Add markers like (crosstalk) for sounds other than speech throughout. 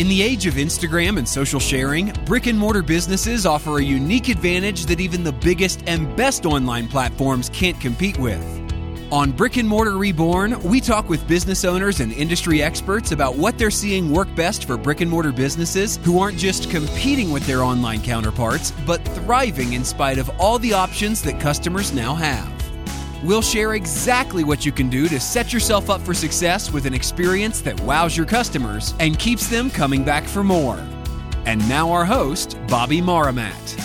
In the age of Instagram and social sharing, brick and mortar businesses offer a unique advantage that even the biggest and best online platforms can't compete with. On Brick and Mortar Reborn, we talk with business owners and industry experts about what they're seeing work best for brick and mortar businesses who aren't just competing with their online counterparts, but thriving in spite of all the options that customers now have. We'll share exactly what you can do to set yourself up for success with an experience that wows your customers and keeps them coming back for more. And now, our host, Bobby Maramat.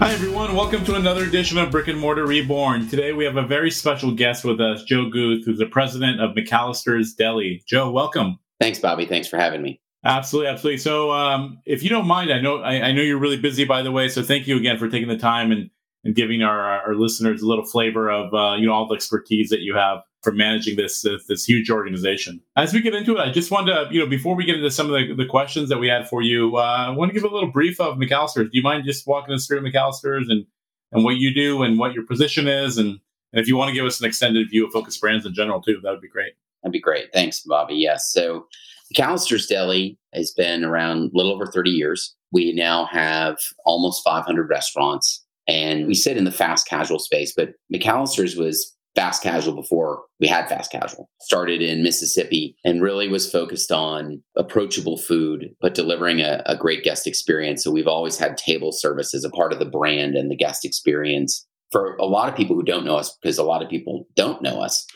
Hi, everyone. Welcome to another edition of Brick and Mortar Reborn. Today, we have a very special guest with us, Joe Guith, who's the president of McAlister's Deli. Joe, welcome. Thanks, Bobby. Thanks for having me. Absolutely, absolutely. So, um, if you don't mind, I know I, I, know you're really busy, by the way. So, thank you again for taking the time and, and giving our, our listeners a little flavor of uh, you know all the expertise that you have for managing this, this, this huge organization. As we get into it, I just wanted to you know before we get into some of the, the questions that we had for you, uh, I want to give a little brief of McAlister's. Do you mind just walking us through McAlister's and and what you do and what your position is, and, and if you want to give us an extended view of Focus Brands in general too, that would be great. That'd be great. Thanks, Bobby. Yes. So McAlister's Deli has been around a little over 30 years. We now have almost 500 restaurants and we sit in the fast casual space, but McAlister's was fast casual before we had fast casual. Started in Mississippi and really was focused on approachable food, but delivering a, a great guest experience. So we've always had table service as a part of the brand and the guest experience. For a lot of people who don't know us, because a lot of people don't know us,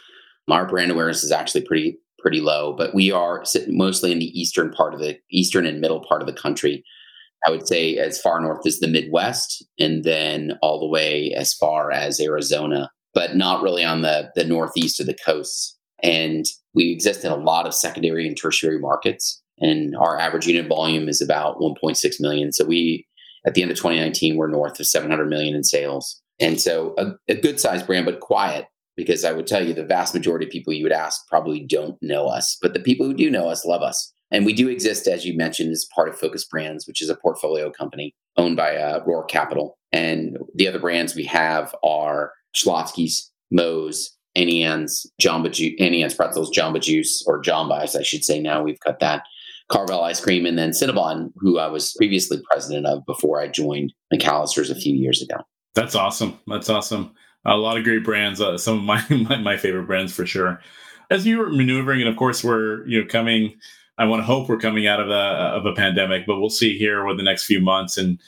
our brand awareness is actually pretty pretty low, but we are mostly in the eastern part of the eastern and middle part of the country. I would say as far north as the Midwest, and then all the way as far as Arizona, but not really on the the northeast of the coasts. And we exist in a lot of secondary and tertiary markets, and our average unit volume is about 1.6 million. So we, at the end of 2019, we're north of 700 million in sales, and so a, a good sized brand, but quiet because I would tell you the vast majority of people you would ask probably don't know us, but the people who do know us love us. And we do exist, as you mentioned, as part of Focus Brands, which is a portfolio company owned by uh, Roark Capital. And the other brands we have are Schlotzsky's, Moe's, Auntie Anne's, Jamba Anne's Pretzels, Jamba Juice, or Jamba, I should say now. We've cut that. Carvel Ice Cream, and then Cinnabon, who I was previously president of before I joined McAlister's a few years ago. That's awesome. That's awesome a lot of great brands. Uh, some of my, (laughs) my, my favorite brands for sure. As you were maneuvering, and of course we're you know coming. I want to hope we're coming out of a of a pandemic, but we'll see here what the next few months and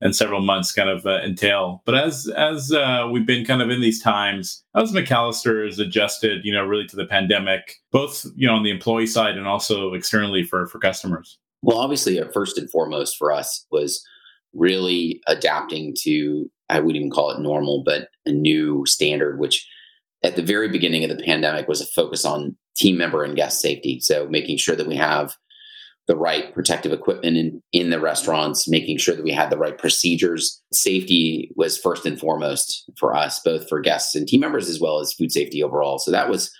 and several months kind of uh, entail. But as as uh, we've been kind of in these times, as McAlister has adjusted, you know, really to the pandemic, both you know on the employee side and also externally for for customers. Well, obviously, uh, first and foremost for us was really adapting to I wouldn't even call it normal, but a new standard, which at the very beginning of the pandemic was a focus on team member and guest safety. So making sure that we have the right protective equipment in, in the restaurants, making sure that we had the right procedures. Safety was first and foremost for us, both for guests and team members, as well as food safety overall. So that was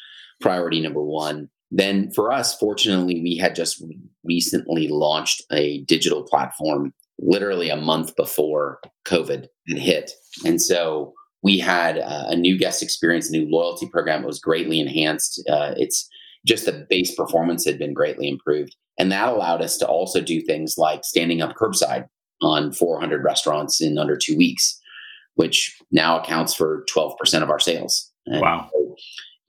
priority number one. Then for us, fortunately, we had just recently launched a digital platform literally a month before COVID had hit. And so we had uh, a new guest experience, a new loyalty program that was greatly enhanced. Uh, it's just the base performance had been greatly improved. And that allowed us to also do things like standing up curbside on 400 restaurants in under two weeks, which now accounts for 12% of our sales. And wow.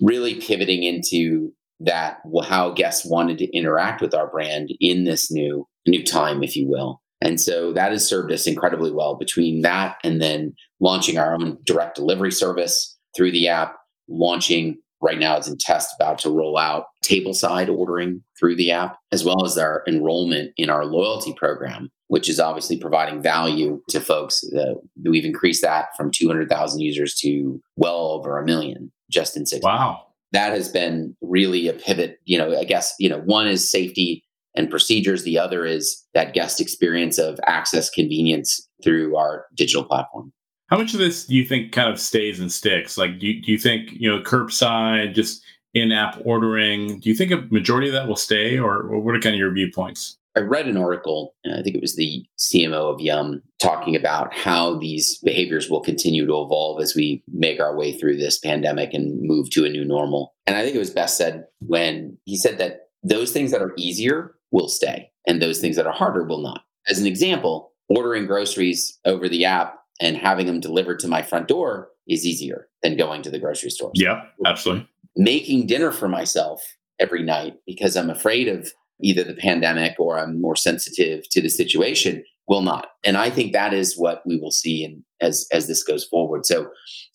Really pivoting into that, how guests wanted to interact with our brand in this new new time, if you will. And so that has served us incredibly well between that and then launching our own direct delivery service through the app, launching right now it's in test about to roll out table side ordering through the app, as well as our enrollment in our loyalty program, which is obviously providing value to folks. Uh, we've increased that from 200,000 users to well over a million just in six wow. Months. That has been really a pivot. You know, I guess, you know, one is safety and procedures. The other is that guest experience of access convenience through our digital platform. How much of this do you think kind of stays and sticks? Like, do you, do you think, you know, curbside, just in app ordering, do you think a majority of that will stay or, or what are kind of your viewpoints? I read an article, I think it was the CMO of Yum, talking about how these behaviors will continue to evolve as we make our way through this pandemic and move to a new normal. And I think it was best said when he said that those things that are easier will stay and those things that are harder will not. As an example, ordering groceries over the app and having them delivered to my front door is easier than going to the grocery store. Yeah, absolutely. Making dinner for myself every night because I'm afraid of either the pandemic or I'm more sensitive to the situation will not. And I think that is what we will see in, as as this goes forward. So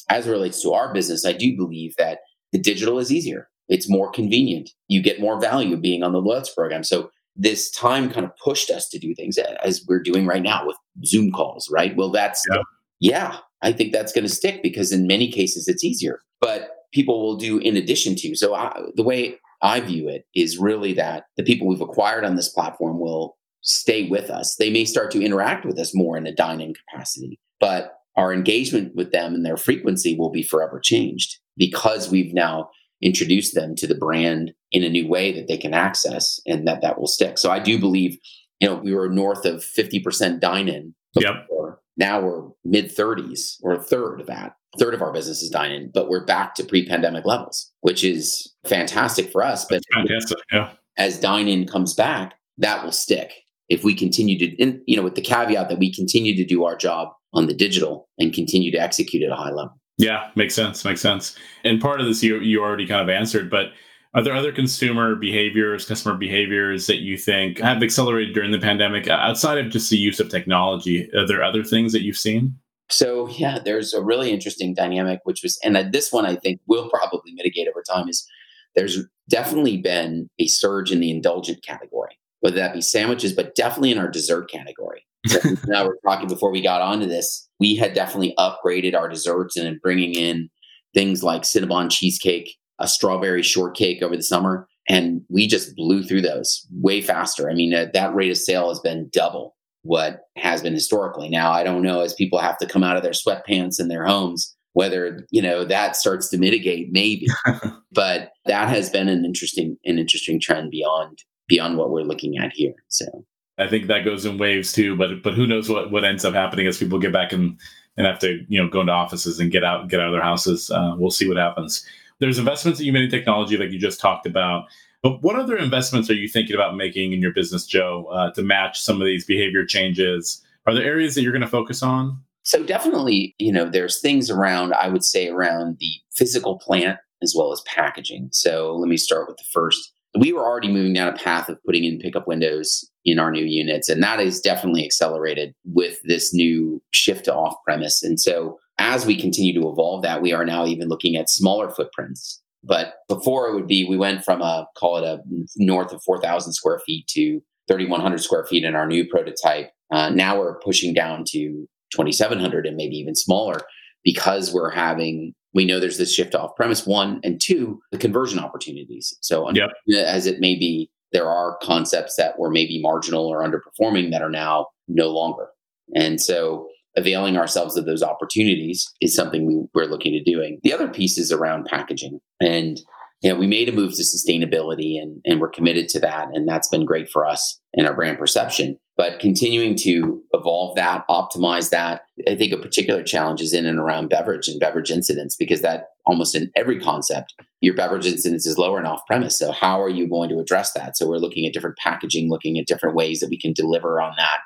as it relates to our business, I do believe that the digital is easier. It's more convenient. You get more value being on the loyalty program. So this time kind of pushed us to do things as we're doing right now with Zoom calls, right? Well, that's yeah, yeah I think that's going to stick because in many cases it's easier. But people will do in addition to. So I, the way I view it is really that the people we've acquired on this platform will stay with us. They may start to interact with us more in a dine in capacity, but our engagement with them and their frequency will be forever changed because we've now introduced them to the brand in a new way that they can access and that that will stick. So I do believe, you know, we were north of 50% dine in. Yep. Now we're mid 30s or a third of that third of our business is dine-in, but we're back to pre-pandemic levels, which is fantastic for us. But fantastic, yeah. As dine-in comes back, that will stick if we continue to, in, you know, with the caveat that we continue to do our job on the digital and continue to execute at a high level. Yeah, makes sense. Makes sense. And part of this you you already kind of answered, but are there other consumer behaviors, customer behaviors that you think have accelerated during the pandemic uh, outside of just the use of technology? Are there other things that you've seen? So yeah, there's a really interesting dynamic, which was, and this one I think will probably mitigate over time. Is there's definitely been a surge in the indulgent category, whether that be sandwiches, but definitely in our dessert category. (laughs) So now we're talking before we got onto this, we had definitely upgraded our desserts and bringing in things like Cinnabon cheesecake, a strawberry shortcake over the summer, and we just blew through those way faster. I mean, uh, that rate of sale has been double what has been historically. Now, I don't know as people have to come out of their sweatpants in their homes whether you know that starts to mitigate maybe (laughs) but that has been an interesting an interesting trend beyond beyond what we're looking at here so i think that goes in waves too but but who knows what what ends up happening as people get back and and have to you know go into offices and get out get out of their houses uh, we'll see what happens there's investments that you made in technology like you just talked about but what other investments are you thinking about making in your business, Joe, uh, to match some of these behavior changes? Are there areas that you're going to focus on? So definitely, you know, there's things around, I would say, around the physical plant as well as packaging. So let me start with the first. We were already moving down a path of putting in pickup windows in our new units, and that is definitely accelerated with this new shift to off premise. And so as we continue to evolve that, we are now even looking at smaller footprints but before it would be, we went from a call it a north of 4,000 square feet to 3,100 square feet in our new prototype. Uh, now we're pushing down to 2,700 and maybe even smaller because we're having, we know there's this shift off premise, one, and two, the conversion opportunities. So, yep. as it may be, there are concepts that were maybe marginal or underperforming that are now no longer. And so availing ourselves of those opportunities is something we, we're looking at doing. The other piece is around packaging. And you know, we made a move to sustainability and, and we're committed to that. And that's been great for us and our brand perception. But continuing to evolve that, optimize that, I think a particular challenge is in and around beverage and beverage incidents because that almost in every concept, your beverage incidence is lower and off premise. So, how are you going to address that? So, we're looking at different packaging, looking at different ways that we can deliver on that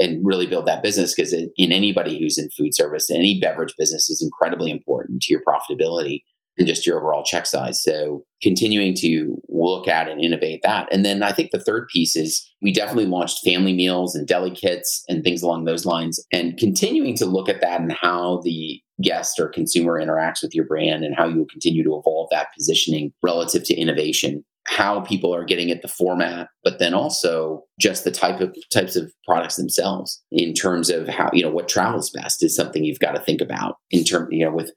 and really build that business because in anybody who's in food service, any beverage business is incredibly important to your profitability and just your overall check size. So continuing to look at and innovate that. And then I think the third piece is we definitely launched family meals and deli kits and things along those lines and continuing to look at that and how the guest or consumer interacts with your brand and how you will continue to evolve that positioning relative to innovation how people are getting at the format, but then also just the type of types of products themselves in terms of how, you know, what travels best is something you've got to think about in terms, you know, with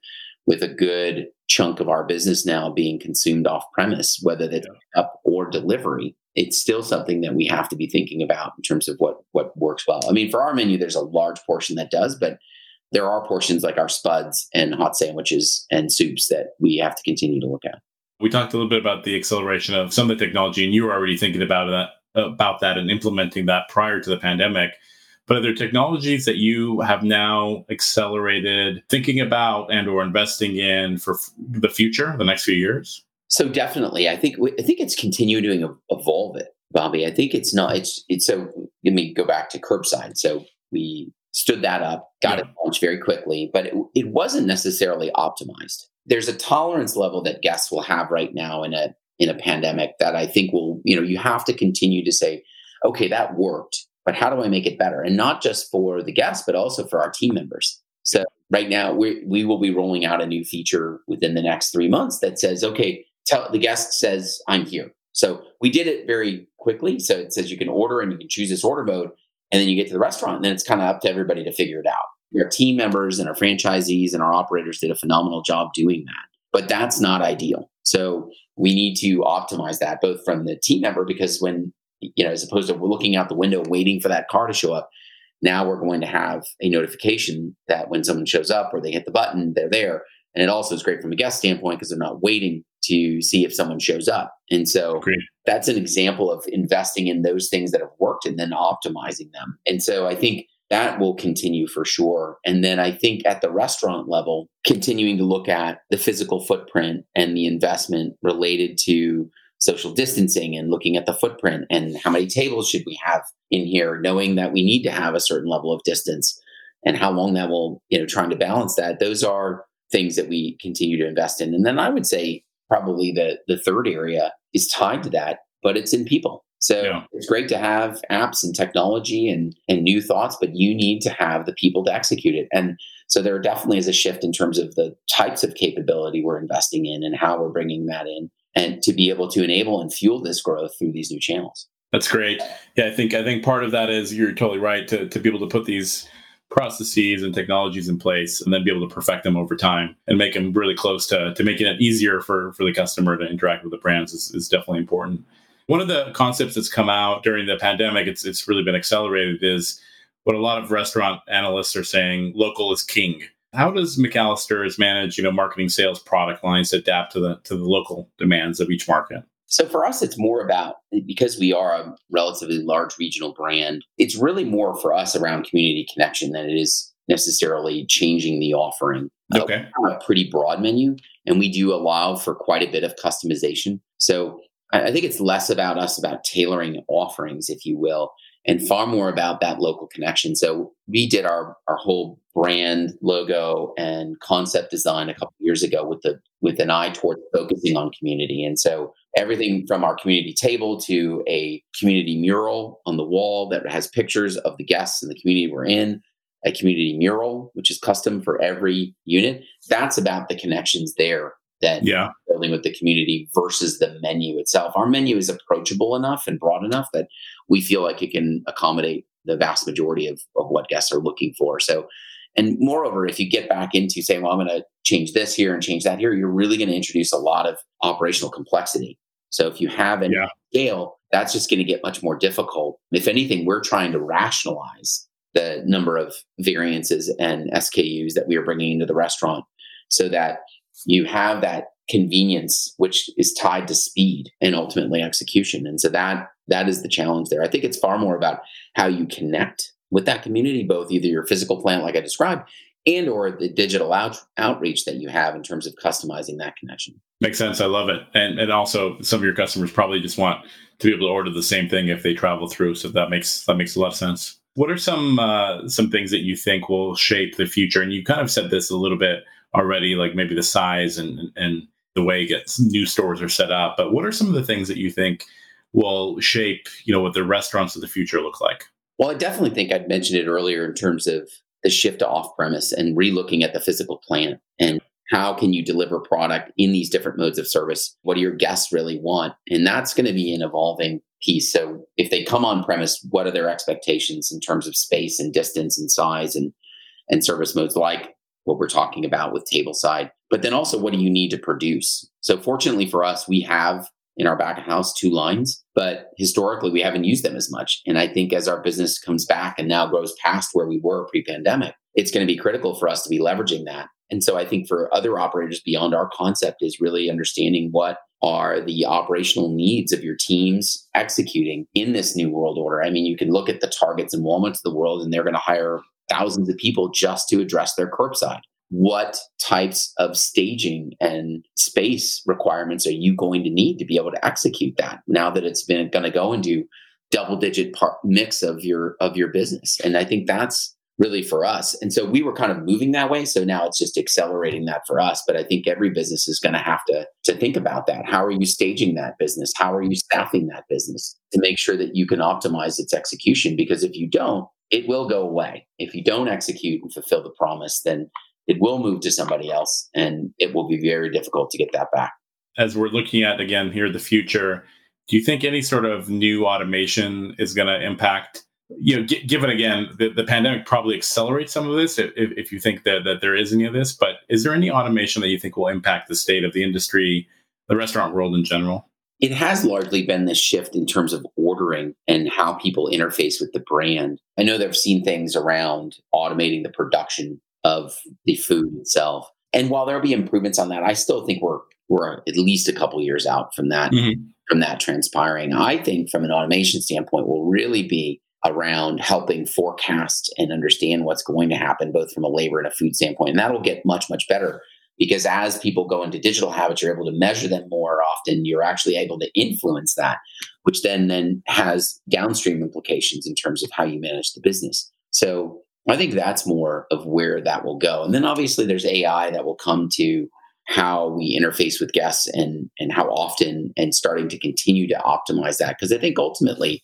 with a good chunk of our business now being consumed off premise, whether that's yeah. up or delivery, it's still something that we have to be thinking about in terms of what what works well. I mean, for our menu, there's a large portion that does, but there are portions like our spuds and hot sandwiches and soups that we have to continue to look at. We talked a little bit about the acceleration of some of the technology, and you were already thinking about that about that and implementing that prior to the pandemic. But are there technologies that you have now accelerated thinking about and or investing in for f- the future, the next few years? So definitely, I think I think it's continuing to evolve it, Bobby. I think it's not. It's it's so. Let me go back to curbside. So we stood that up, got yeah. it launched very quickly, but it, it wasn't necessarily optimized. There's a tolerance level that guests will have right now in a in a pandemic that I think will, you know, you have to continue to say, okay, that worked, but how do I make it better? And not just for the guests, but also for our team members. So right now we we will be rolling out a new feature within the next three months that says, okay, tell the guest says, I'm here. So we did it very quickly. So it says you can order and you can choose this order mode. And then you get to the restaurant, and then it's kind of up to everybody to figure it out. Our team members and our franchisees and our operators did a phenomenal job doing that. But that's not ideal. So we need to optimize that both from the team member because when you know as opposed to looking out the window waiting for that car to show up now we're going to have a notification that when someone shows up or they hit the button they're there and it also is great from a guest standpoint because they're not waiting to see if someone shows up and so Agreed. that's an example of investing in those things that have worked and then optimizing them and so i think that will continue for sure. And then I think at the restaurant level, continuing to look at the physical footprint and the investment related to social distancing and looking at the footprint and how many tables should we have in here, knowing that we need to have a certain level of distance and how long that will, you know, trying to balance that. Those are things that we continue to invest in. And then I would say probably the the third area is tied to that, but it's in people. So yeah. it's great to have apps and technology and, and new thoughts, but you need to have the people to execute it. And so there definitely is a shift in terms of the types of capability we're investing in and how we're bringing that in and to be able to enable and fuel this growth through these new channels. That's great. Yeah, I think I think part of that is you're totally right to, to be able to put these processes and technologies in place and then be able to perfect them over time and make them really close to, to making it easier for, for the customer to interact with the brands is, is definitely important. One of the concepts that's come out during the pandemic, it's it's really been accelerated, is what a lot of restaurant analysts are saying: local is king. How does McAlister's manage, you know, marketing, sales, product lines adapt to the to the local demands of each market? So for us, it's more about because we are a relatively large regional brand. It's really more for us around community connection than it is necessarily changing the offering. Okay, uh, a pretty broad menu, and we do allow for quite a bit of customization. So I think it's less about us about tailoring offerings, if you will, and far more about that local connection. So we did our our whole brand logo and concept design a couple years ago with the with an eye toward focusing on community. And so everything from our community table to a community mural on the wall that has pictures of the guests and the community we're in, a community mural which is custom for every unit. That's about the connections there that yeah. building with the community versus the menu itself. Our menu is approachable enough and broad enough that we feel like it can accommodate the vast majority of, of what guests are looking for. So, and moreover, if you get back into saying, well, I'm going to change this here and change that here, you're really going to introduce a lot of operational complexity. So if you have an yeah. scale, that's just going to get much more difficult. If anything, we're trying to rationalize the number of variances and SKUs that we are bringing into the restaurant so that you have that convenience which is tied to speed and ultimately execution. And so that that is the challenge there. I think it's far more about how you connect with that community both either your physical plant like i described and or the digital out, outreach that you have in terms of customizing that connection. Makes sense. I love it. And and also some of your customers probably just want to be able to order the same thing if they travel through. So that makes that makes a lot of sense. What are some uh, some things that you think will shape the future? And you kind of said this a little bit already, like maybe the size and and the way gets new stores are set up. But what are some of the things that you think will shape, you know, what the restaurants of the future look like? Well, I definitely think I'd mentioned it earlier in terms of the shift to off premise and relooking at the physical plant and how can you deliver product in these different modes of service? What do your guests really want? And that's going to be an evolving piece. So if they come on premise, what are their expectations in terms of space and distance and size and and service modes like what we're talking about with tableside, but then also what do you need to produce? So fortunately for us, we have in our back of house two lines, but historically we haven't used them as much. And I think as our business comes back and now grows past where we were pre pandemic, it's going to be critical for us to be leveraging that. And so I think for other operators beyond our concept is really understanding what are the operational needs of your teams executing in this new world order. I mean, you can look at the targets and Walmarts of the world, and they're going to hire thousands of people just to address their curbside. What types of staging and space requirements are you going to need to be able to execute that now that it's been going to go into double digit part mix of your of your business and i think that's really for us. And so we were kind of moving that way. So now it's just accelerating that for us. But I think every business is going to have to to think about that. How are you staging that business? How are you staffing that business to make sure that you can optimize its execution? Because if you don't, it will go away. If you don't execute and fulfill the promise, then it will move to somebody else and it will be very difficult to get that back. As we're looking at again here the future, do you think any sort of new automation is going to impact you know, g- given again the, the pandemic probably accelerates some of this if, if you think that, that there is any of this, but is there any automation that you think will impact the state of the industry, the restaurant world in general? It has largely been this shift in terms of ordering and how people interface with the brand. I know they've seen things around automating the production of the food itself. And while there'll be improvements on that, I still think we're we're at least a couple years out from that mm-hmm. from that transpiring. I think from an automation standpoint will really be around helping forecast and understand what's going to happen, both from a labor and a food standpoint. And that'll get much, much better because as people go into digital habits, you're able to measure them more often. You're actually able to influence that, which then then has downstream implications in terms of how you manage the business. So I think that's more of where that will go. And then obviously there's AI that will come to how we interface with guests and and how often and starting to continue to optimize that. Because I think ultimately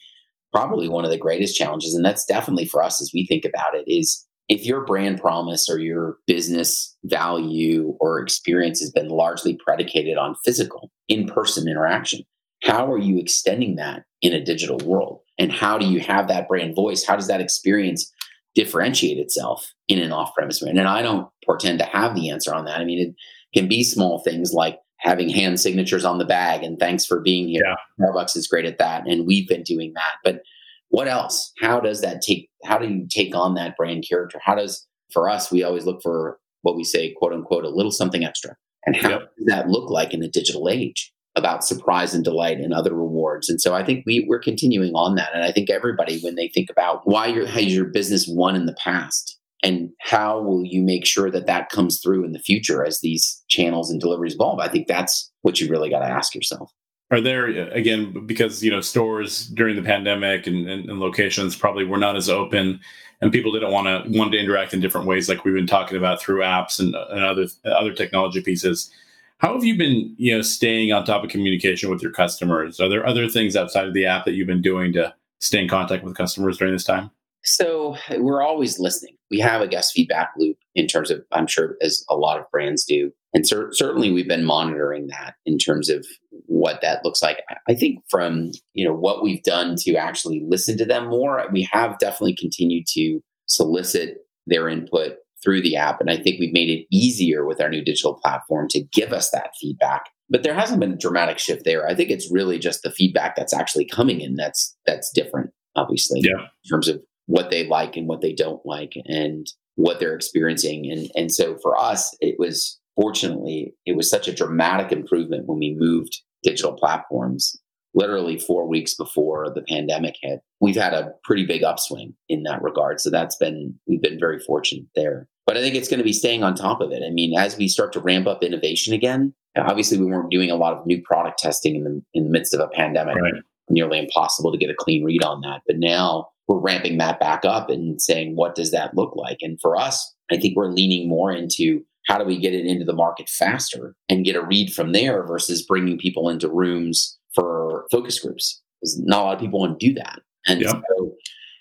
probably one of the greatest challenges and that's definitely for us as we think about it is if your brand promise or your business value or experience has been largely predicated on physical in-person interaction how are you extending that in a digital world and how do you have that brand voice how does that experience differentiate itself in an off-premise brand and i don't pretend to have the answer on that i mean it can be small things like having hand signatures on the bag and thanks for being here. Yeah. Starbucks is great at that. And we've been doing that. But what else? How does that take, how do you take on that brand character? How does, for us, we always look for what we say, quote unquote, a little something extra. And how yep. does that look like in the digital age about surprise and delight and other rewards? And so I think we, we're continuing on that. And I think everybody, when they think about why your, has your business won in the past, and how will you make sure that that comes through in the future as these channels and deliveries evolve i think that's what you really got to ask yourself are there again because you know stores during the pandemic and, and, and, locations probably were not as open and people didn't want to want to interact in different ways like we've been talking about through apps and, and other other technology pieces. How have you been you know staying on top of communication with your customers? Are there other things outside of the app that you've been doing to stay in contact with customers during this time so uh, we're always listening. We have a guest feedback loop in terms of, I'm sure, as a lot of brands do. And cer- certainly we've been monitoring that in terms of what that looks like. I think from, you know, what we've done to actually listen to them more, we have definitely continued to solicit their input through the app. And I think we've made it easier with our new digital platform to give us that feedback. But there hasn't been a dramatic shift there. I think it's really just the feedback that's actually coming in that's that's different, obviously, yeah. in terms of what they like and what they don't like and what they're experiencing. And, and so for us, it was fortunately, it was such a dramatic improvement when we moved digital platforms literally four weeks before the pandemic hit. We've had a pretty big upswing in that regard. So that's been, we've been very fortunate there. But I think it's going to be staying on top of it. I mean, as we start to ramp up innovation again, obviously we weren't doing a lot of new product testing in the, in the midst of a pandemic. Right. Nearly impossible to get a clean read on that. But now we're ramping that back up and saying, what does that look like? And for us, I think we're leaning more into how do we get it into the market faster and get a read from there versus bringing people into rooms for focus groups. Because not a lot of people want to do that. And so,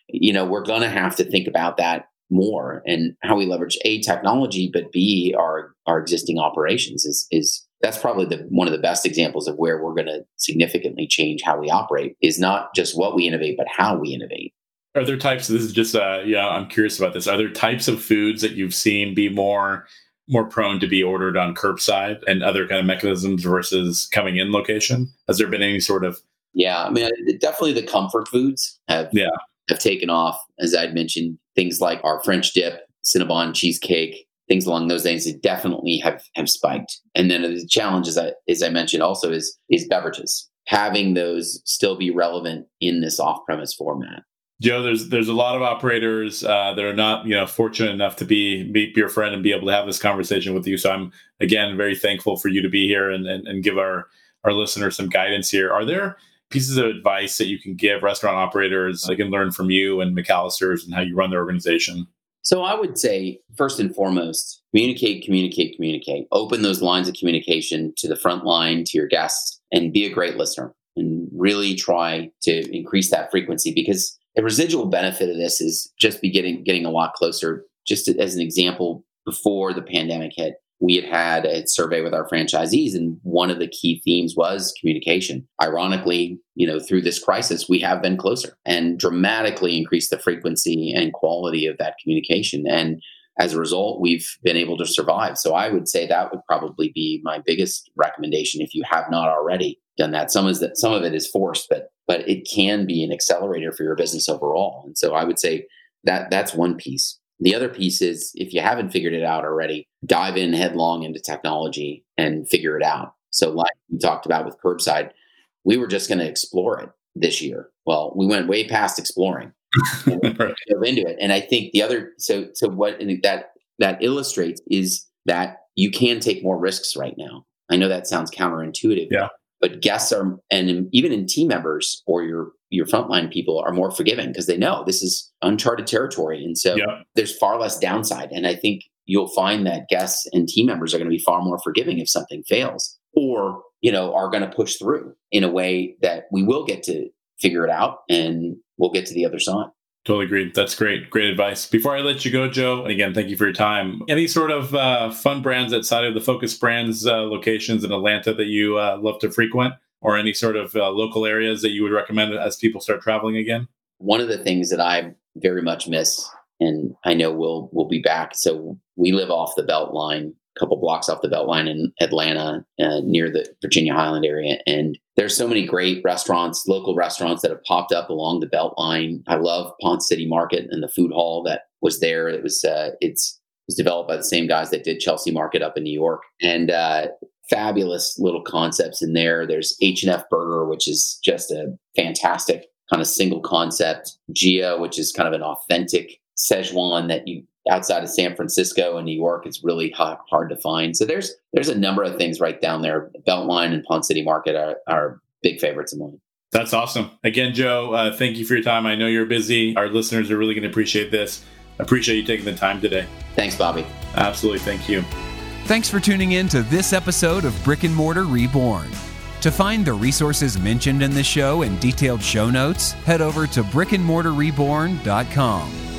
you know, we're going to have to think about that more and how we leverage a technology, but b our our existing operations is is that's probably the one of the best examples of where we're going to significantly change how we operate is not just what we innovate, but how we innovate. Are there types? This is just uh, yeah. I'm curious about this. Are there types of foods that you've seen be more more prone to be ordered on curbside and other kind of mechanisms versus coming in location? Has there been any sort of? Yeah, I mean, definitely the comfort foods have yeah have taken off. As I'd mentioned, things like our French dip, Cinnabon cheesecake, things along those lines that definitely have have spiked. And then the challenge, as I, as I mentioned, also is is beverages having those still be relevant in this off premise format. Joe, there's there's a lot of operators uh, that are not you know fortunate enough to be be your friend and be able to have this conversation with you. So I'm again very thankful for you to be here and and, and give our our listeners some guidance here. Are there pieces of advice that you can give restaurant operators they can learn from you and McAlister's and how you run their organization? So I would say first and foremost, communicate, communicate, communicate. Open those lines of communication to the front line, to your guests, and be a great listener. And really try to increase that frequency because the residual benefit of this is just be getting getting a lot closer. Just as an example, before the pandemic hit, we had had a survey with our franchisees and one of the key themes was communication ironically you know through this crisis we have been closer and dramatically increased the frequency and quality of that communication and as a result we've been able to survive so i would say that would probably be my biggest recommendation if you have not already done that some is that some of it is forced but but it can be an accelerator for your business overall. And so I would say that that's one piece. The other piece is if you haven't figured it out already, dive in headlong into technology and figure it out. So, like we talked about with curbside, we were just going to explore it this year. Well, we went way past exploring (laughs) and dove into it. And I think the other so so what that that illustrates is that you can take more risks right now. I know that sounds counterintuitive. Yeah but guests are and even in team members or your your frontline people are more forgiving because they know this is uncharted territory and so yeah. there's far less downside and i think you'll find that guests and team members are going to be far more forgiving if something fails or you know are going to push through in a way that we will get to figure it out and we'll get to the other side Totally agreed. That's great. Great advice. Before I let you go, Joe, and again, thank you for your time. Any sort of uh, fun brands outside of the Focus Brands uh, locations in Atlanta that you uh, love to frequent, or any sort of uh, local areas that you would recommend as people start traveling again? One of the things that I very much miss, and I know we'll we'll be back. So we live off the Beltline couple blocks off the Beltline in Atlanta, uh, near the Virginia Highland area. And there's so many great restaurants, local restaurants that have popped up along the Beltline. I love Ponce City Market and the food hall that was there. It was uh, it's it was developed by the same guys that did Chelsea Market up in New York, and uh, fabulous little concepts in there. There's H and F Burger, which is just a fantastic kind of single concept. Gia, which is kind of an authentic Szechuan that you outside of San Francisco and New York, it's really hard, hard to find. So there's there's a number of things right down there. Beltline and Ponce City Market are, are big favorites of mine. That's awesome. Again, Joe, uh, thank you for your time. I know you're busy. Our listeners are really going to appreciate this. Appreciate you taking the time today. Thanks, Bobby. Absolutely. Thank you. Thanks for tuning in to this episode of Brick and Mortar Reborn. To find the resources mentioned in the show and detailed show notes, head over to brickandmortarreborn.com.